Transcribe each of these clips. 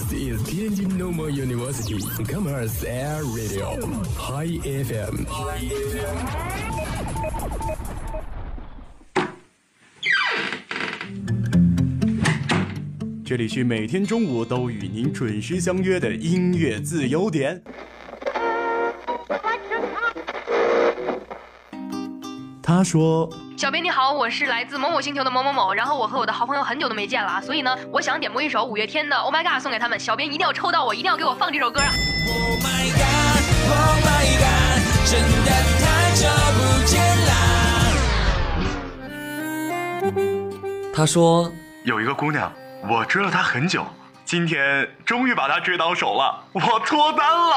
This is Tianjin Normal University Commerce Air Radio High FM。这里是每天中午都与您准时相约的音乐自由点。他说：“小编你好，我是来自某某星球的某某某，然后我和我的好朋友很久都没见了啊，所以呢，我想点播一首五月天的《Oh My God》送给他们。小编一定要抽到我，一定要给我放这首歌啊！” Oh my god, Oh my god，真的太久不见啦。他说：“有一个姑娘，我追了她很久，今天终于把她追到手了，我脱单了。”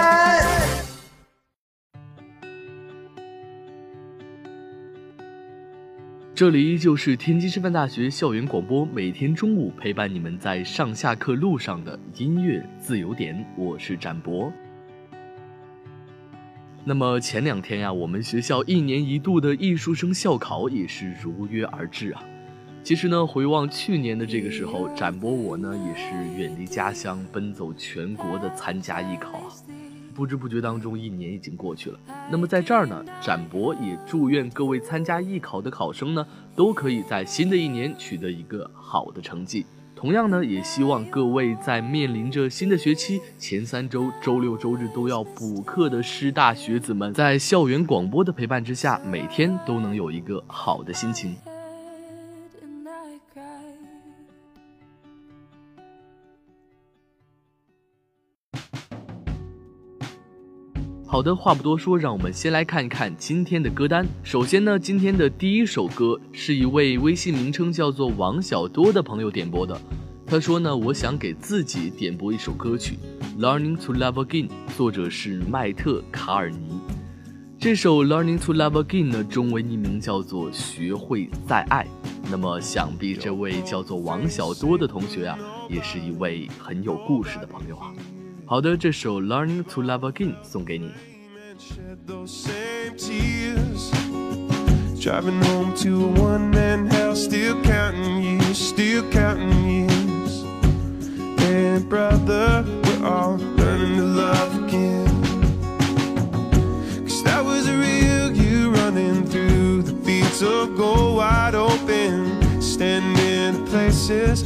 这里依旧是天津师范大学校园广播，每天中午陪伴你们在上下课路上的音乐自由点，我是展博。那么前两天呀，我们学校一年一度的艺术生校考也是如约而至啊。其实呢，回望去年的这个时候，展博我呢也是远离家乡，奔走全国的参加艺考啊。不知不觉当中，一年已经过去了。那么在这儿呢，展博也祝愿各位参加艺考的考生呢，都可以在新的一年取得一个好的成绩。同样呢，也希望各位在面临着新的学期前三周周六周日都要补课的师大学子们，在校园广播的陪伴之下，每天都能有一个好的心情。好的，话不多说，让我们先来看一看今天的歌单。首先呢，今天的第一首歌是一位微信名称叫做王小多的朋友点播的。他说呢，我想给自己点播一首歌曲《Learning to Love Again》，作者是麦特卡尔尼。这首《Learning to Love Again》呢，中文译名叫做《学会再爱》。那么，想必这位叫做王小多的同学啊，也是一位很有故事的朋友啊。好的，这首《Learning to Love Again》送给你。 shed those same tears. Driving home to a one man house, still counting years, still counting years. And brother, we're all learning to love again. Cause that was a real you running through the fields of gold wide open, standing in places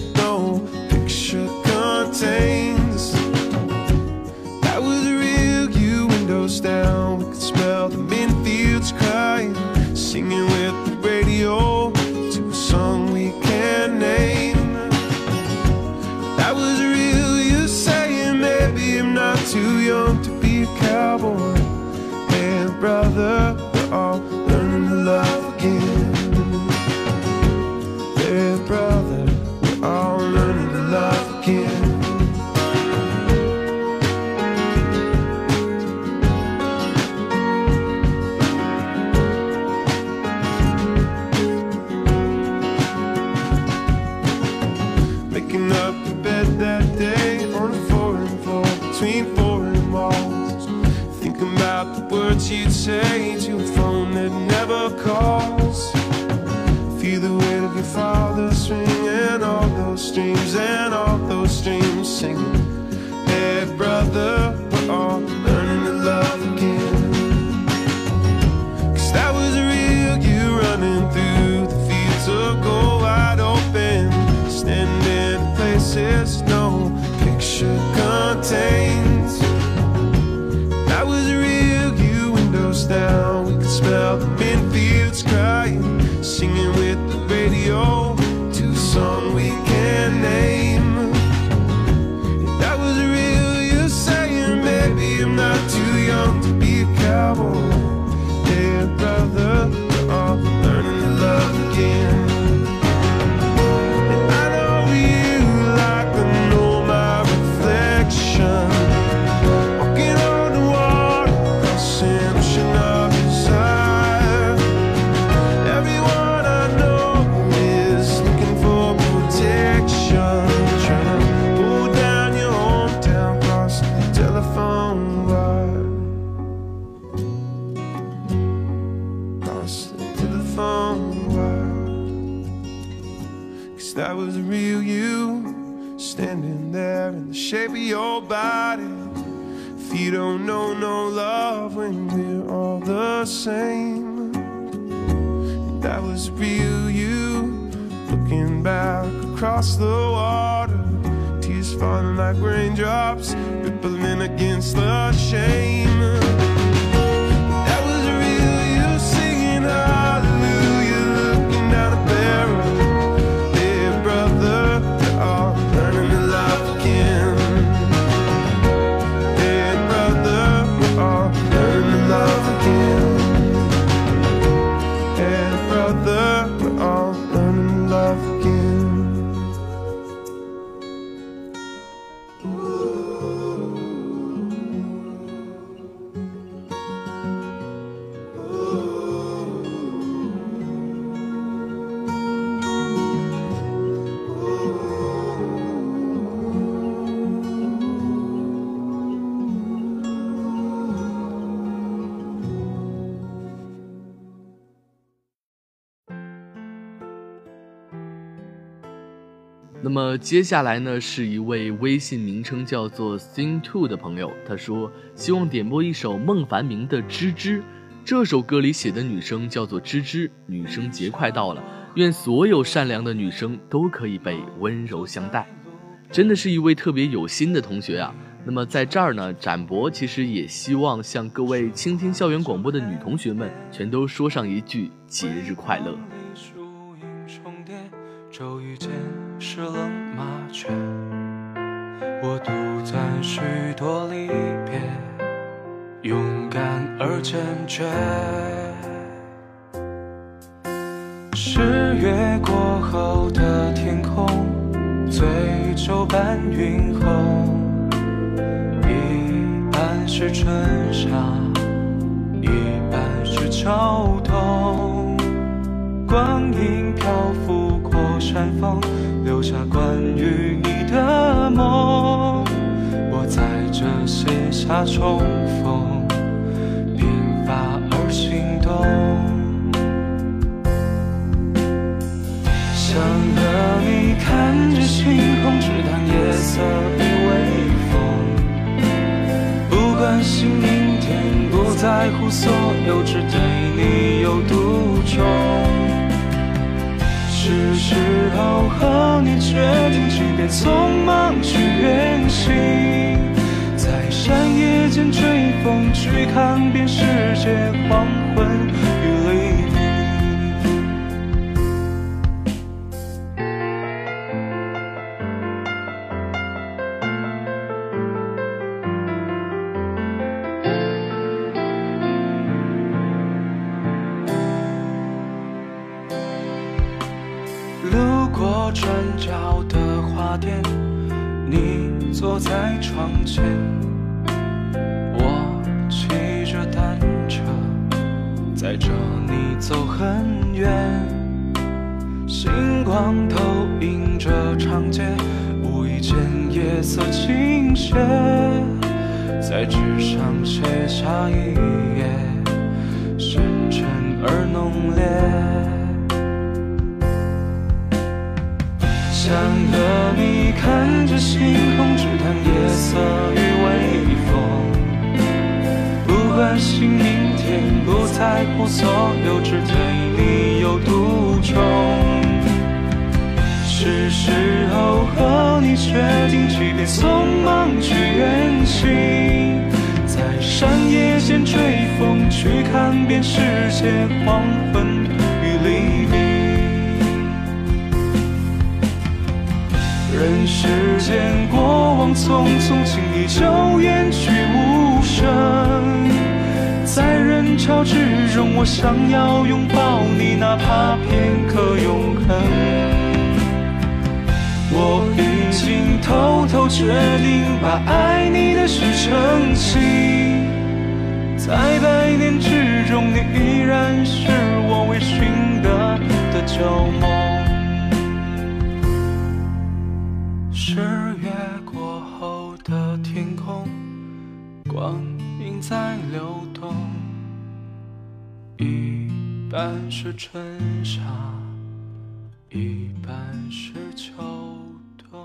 Brother, words you'd say to a phone that never calls. Feel the weight of your father's ring and all those streams and all those streams singing. Hey brother, we're all learning to love again. Cause that was real you running through the fields of gold wide open. Standing in places when we're all the same, that was real you looking back across the water. Tears falling like raindrops, rippling against the shame. 那么接下来呢，是一位微信名称叫做 Sing Two 的朋友，他说希望点播一首孟凡明的《芝芝》。这首歌里写的女生叫做芝芝，女生节快到了，愿所有善良的女生都可以被温柔相待。真的是一位特别有心的同学啊。那么在这儿呢，展博其实也希望向各位倾听校园广播的女同学们，全都说上一句节日快乐。我独赞许多离别，勇敢而坚决。十月过后的天空，醉酒般晕红，一半是春夏，一半是秋冬。光阴漂浮过山峰，下关于你的梦。我在这写下重逢，平发而心动。想和你看着星空，只谈夜色与微风。不关心明天，不在乎所有，只对是时候和你决定，即便匆忙去远行，在山野间追风，去看遍世界荒你走很远。星光投影着长街，无意间夜色倾斜，在纸上写下一页，深沉而浓烈。想和你看着星空，只谈夜色与微风。不关心明天，不在乎所有，只对你有独钟。是时候和你决定，即便匆忙去远行，在山野间追风，去看遍世界黄昏与黎明。人世间过往匆匆，轻易就远去无声。在人潮之中，我想要拥抱你，哪怕片刻永恒。我已经偷偷决定，把爱你的事澄清。在百年之中，你依然是我未寻得的旧梦。十月过后的天空，光在流动，一半是春夏，一半是秋冬。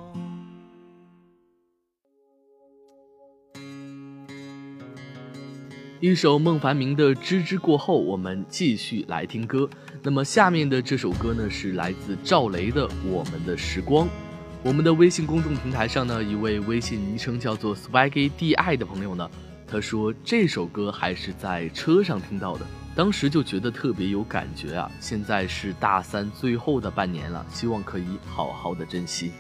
一首孟凡明的《知之》过后，我们继续来听歌。那么下面的这首歌呢，是来自赵雷的《我们的时光》。我们的微信公众平台上呢，一位微信昵称叫做 swaggy.di 的朋友呢，他说这首歌还是在车上听到的，当时就觉得特别有感觉啊。现在是大三最后的半年了，希望可以好好的珍惜。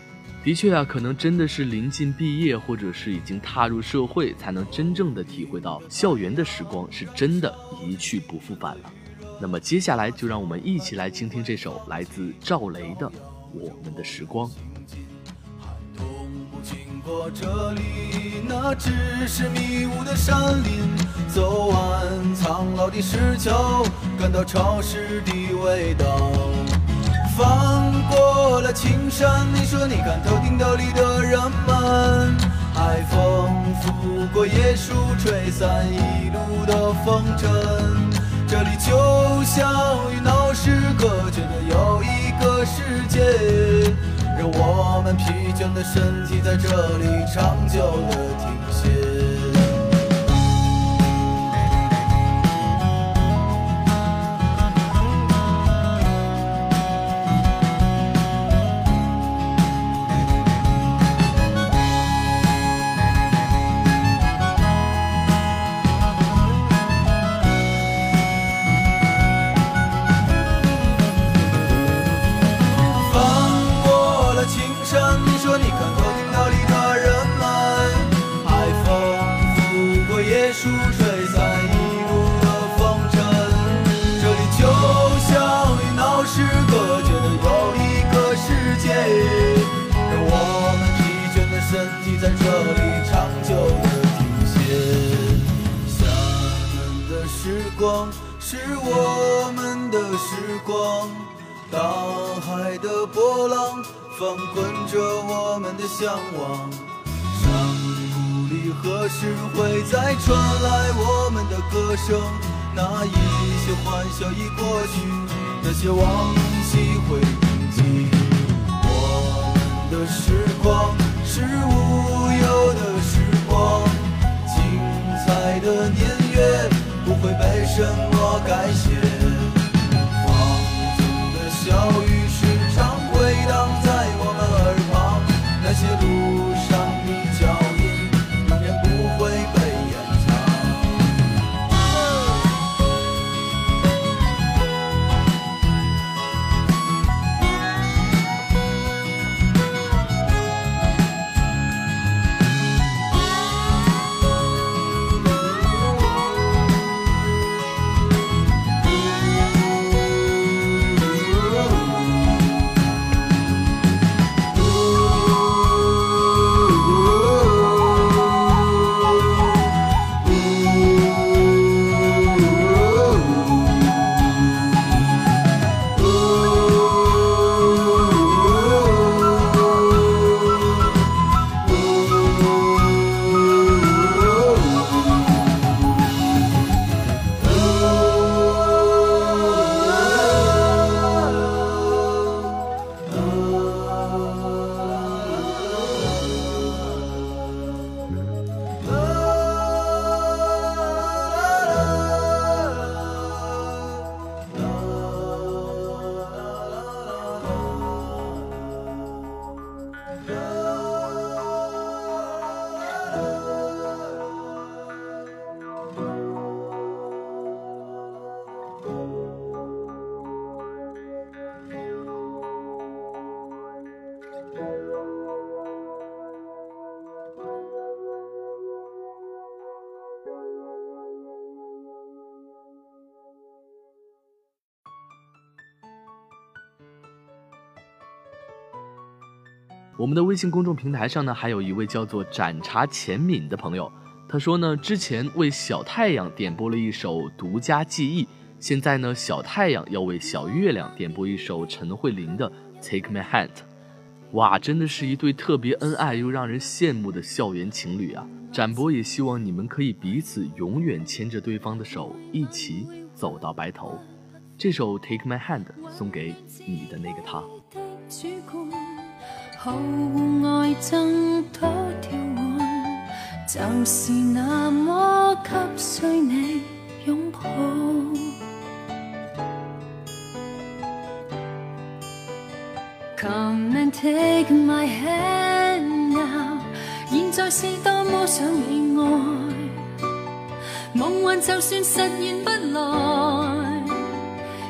的确啊，可能真的是临近毕业，或者是已经踏入社会，才能真正的体会到校园的时光是真的一去不复返了。那么接下来就让我们一起来倾听这首来自赵雷的《我们的时光》。我这里，那只是迷雾的山林。走完苍老的石桥，感到潮湿的味道。翻过了青山，你说你看头顶斗笠的人们，海风拂过椰树，吹散一路的风尘。这里就像与闹市隔绝的又一个世界，让我们疲倦的身体在这里长久的停波浪翻滚着我们的向往。山谷里何时会再传来我们的歌声？那一些欢笑已过去，那些往昔会铭记。我们的时光我们的微信公众平台上呢，还有一位叫做“盏茶浅敏”的朋友，他说呢，之前为小太阳点播了一首《独家记忆》，现在呢，小太阳要为小月亮点播一首陈慧琳的《Take My Hand》。哇，真的是一对特别恩爱又让人羡慕的校园情侣啊！展博也希望你们可以彼此永远牵着对方的手，一起走到白头。这首《Take My Hand》送给你的那个他。毫无爱争多调换，就是那么给需你拥抱。Come and take my hand now，现在是多么想你爱，梦幻就算实现不来，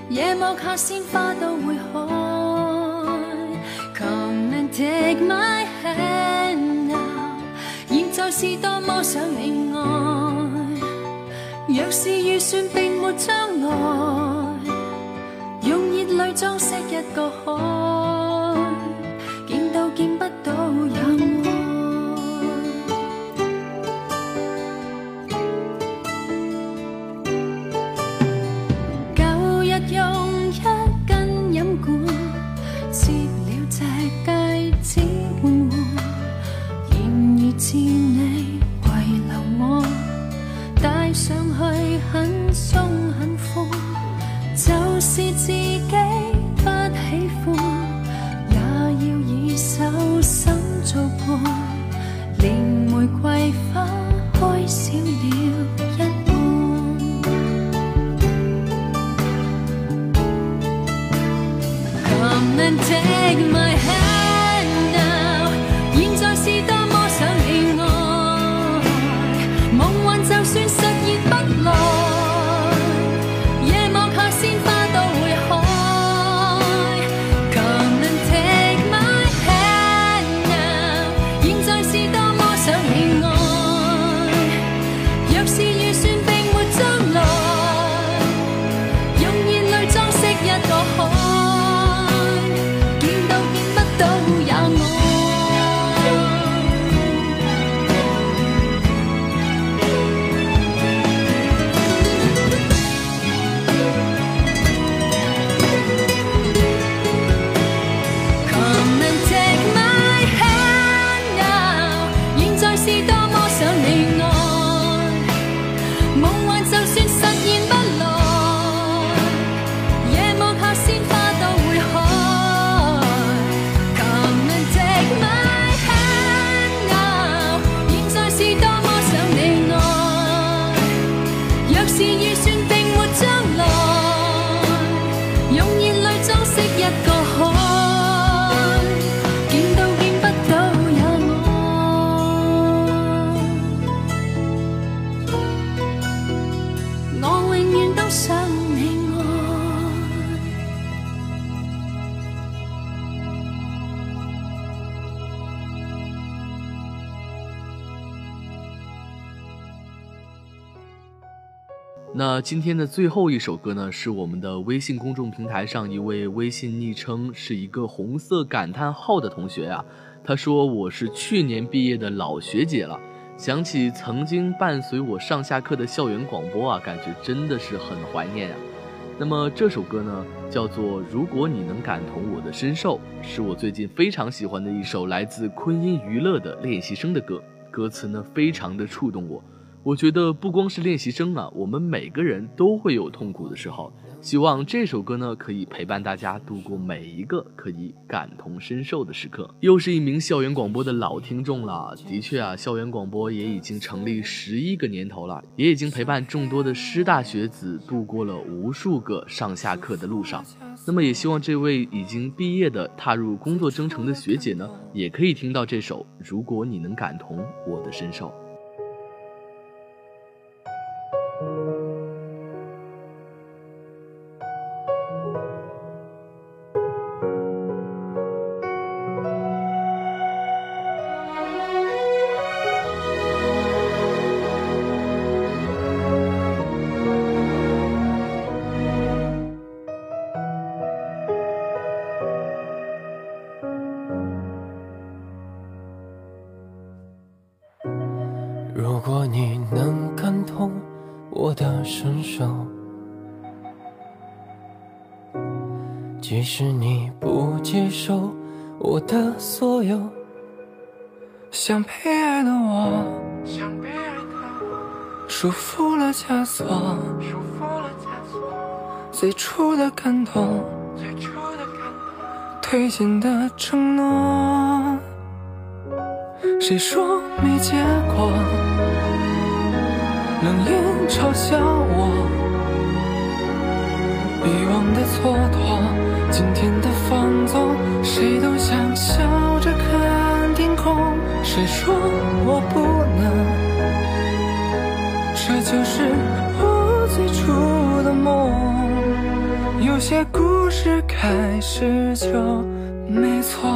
夜幕下鲜花都会开。My hand now，现在是多么想你爱。若是预算并没将来，用热泪装饰一个海，今天的最后一首歌呢，是我们的微信公众平台上一位微信昵称是一个红色感叹号的同学呀。他说：“我是去年毕业的老学姐了，想起曾经伴随我上下课的校园广播啊，感觉真的是很怀念啊。”那么这首歌呢，叫做《如果你能感同我的身受》，是我最近非常喜欢的一首来自昆音娱乐的练习生的歌，歌词呢非常的触动我。我觉得不光是练习生啊，我们每个人都会有痛苦的时候。希望这首歌呢，可以陪伴大家度过每一个可以感同身受的时刻。又是一名校园广播的老听众了，的确啊，校园广播也已经成立十一个年头了，也已经陪伴众多的师大学子度过了无数个上下课的路上。那么，也希望这位已经毕业的、踏入工作征程的学姐呢，也可以听到这首《如果你能感同我的身受》。最初的感动，兑现的承诺。谁说没结果？冷眼嘲笑我，遗忘的蹉跎，今天的放纵，谁都想笑着看天空。谁说我不能？这就是有些故事开始就没错。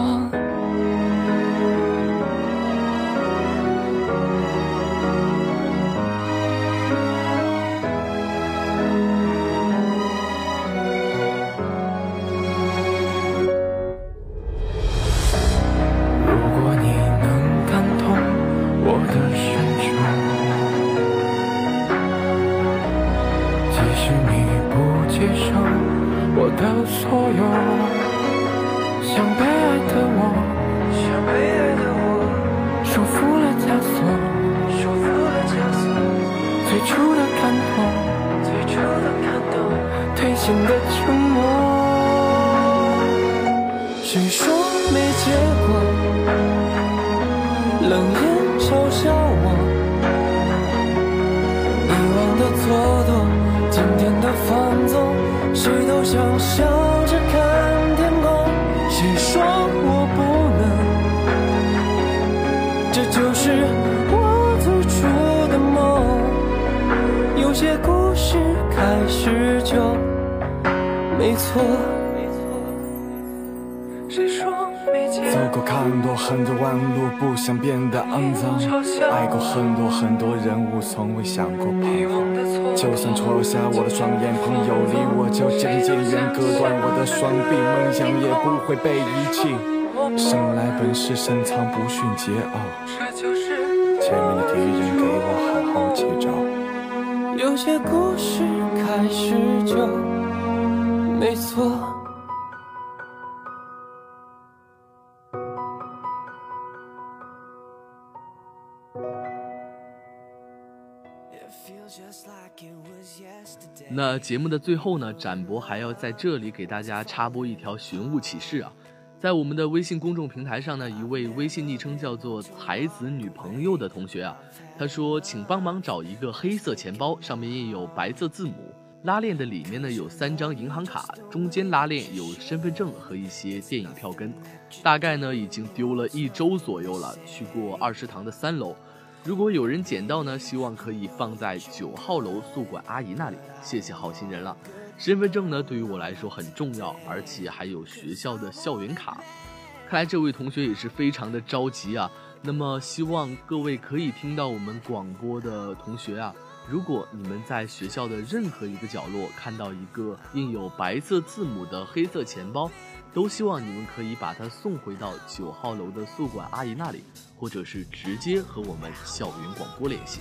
所有，想被爱的我，想被爱的我，束缚了枷锁，束缚了枷锁，最初的感动，最初的感动，褪尽的沉默。谁说没结果？冷眼嘲笑我，以往的蹉跎，今天的放纵。谁都想笑着看天空谁说我不能？这就是我最初的梦。有些故事开始就没错。走过很多很多弯路，不想变得肮脏。爱过很多很多人物，从未想过彷徨。就算戳瞎我的双眼，朋友离我就渐渐远，割断我的双臂，梦想也不会被遗弃。生来本是深藏不逊桀骜，前面的敌人给我好好接招。有些故事开始就没错。那节目的最后呢，展博还要在这里给大家插播一条寻物启事啊，在我们的微信公众平台上呢，一位微信昵称叫做“才子女朋友”的同学啊，他说：“请帮忙找一个黑色钱包，上面印有白色字母，拉链的里面呢有三张银行卡，中间拉链有身份证和一些电影票根，大概呢已经丢了一周左右了，去过二食堂的三楼。”如果有人捡到呢，希望可以放在九号楼宿管阿姨那里。谢谢好心人了。身份证呢，对于我来说很重要，而且还有学校的校园卡。看来这位同学也是非常的着急啊。那么希望各位可以听到我们广播的同学啊，如果你们在学校的任何一个角落看到一个印有白色字母的黑色钱包。都希望你们可以把它送回到九号楼的宿管阿姨那里，或者是直接和我们校园广播联系。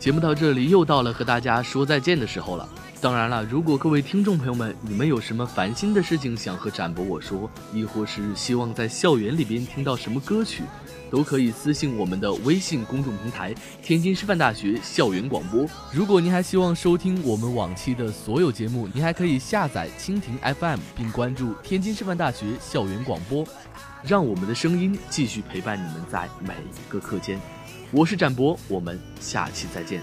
节目到这里又到了和大家说再见的时候了。当然了，如果各位听众朋友们，你们有什么烦心的事情想和展博我说，亦或是希望在校园里边听到什么歌曲？都可以私信我们的微信公众平台“天津师范大学校园广播”。如果您还希望收听我们往期的所有节目，您还可以下载蜻蜓 FM，并关注“天津师范大学校园广播”，让我们的声音继续陪伴你们在每一个课间。我是展博，我们下期再见。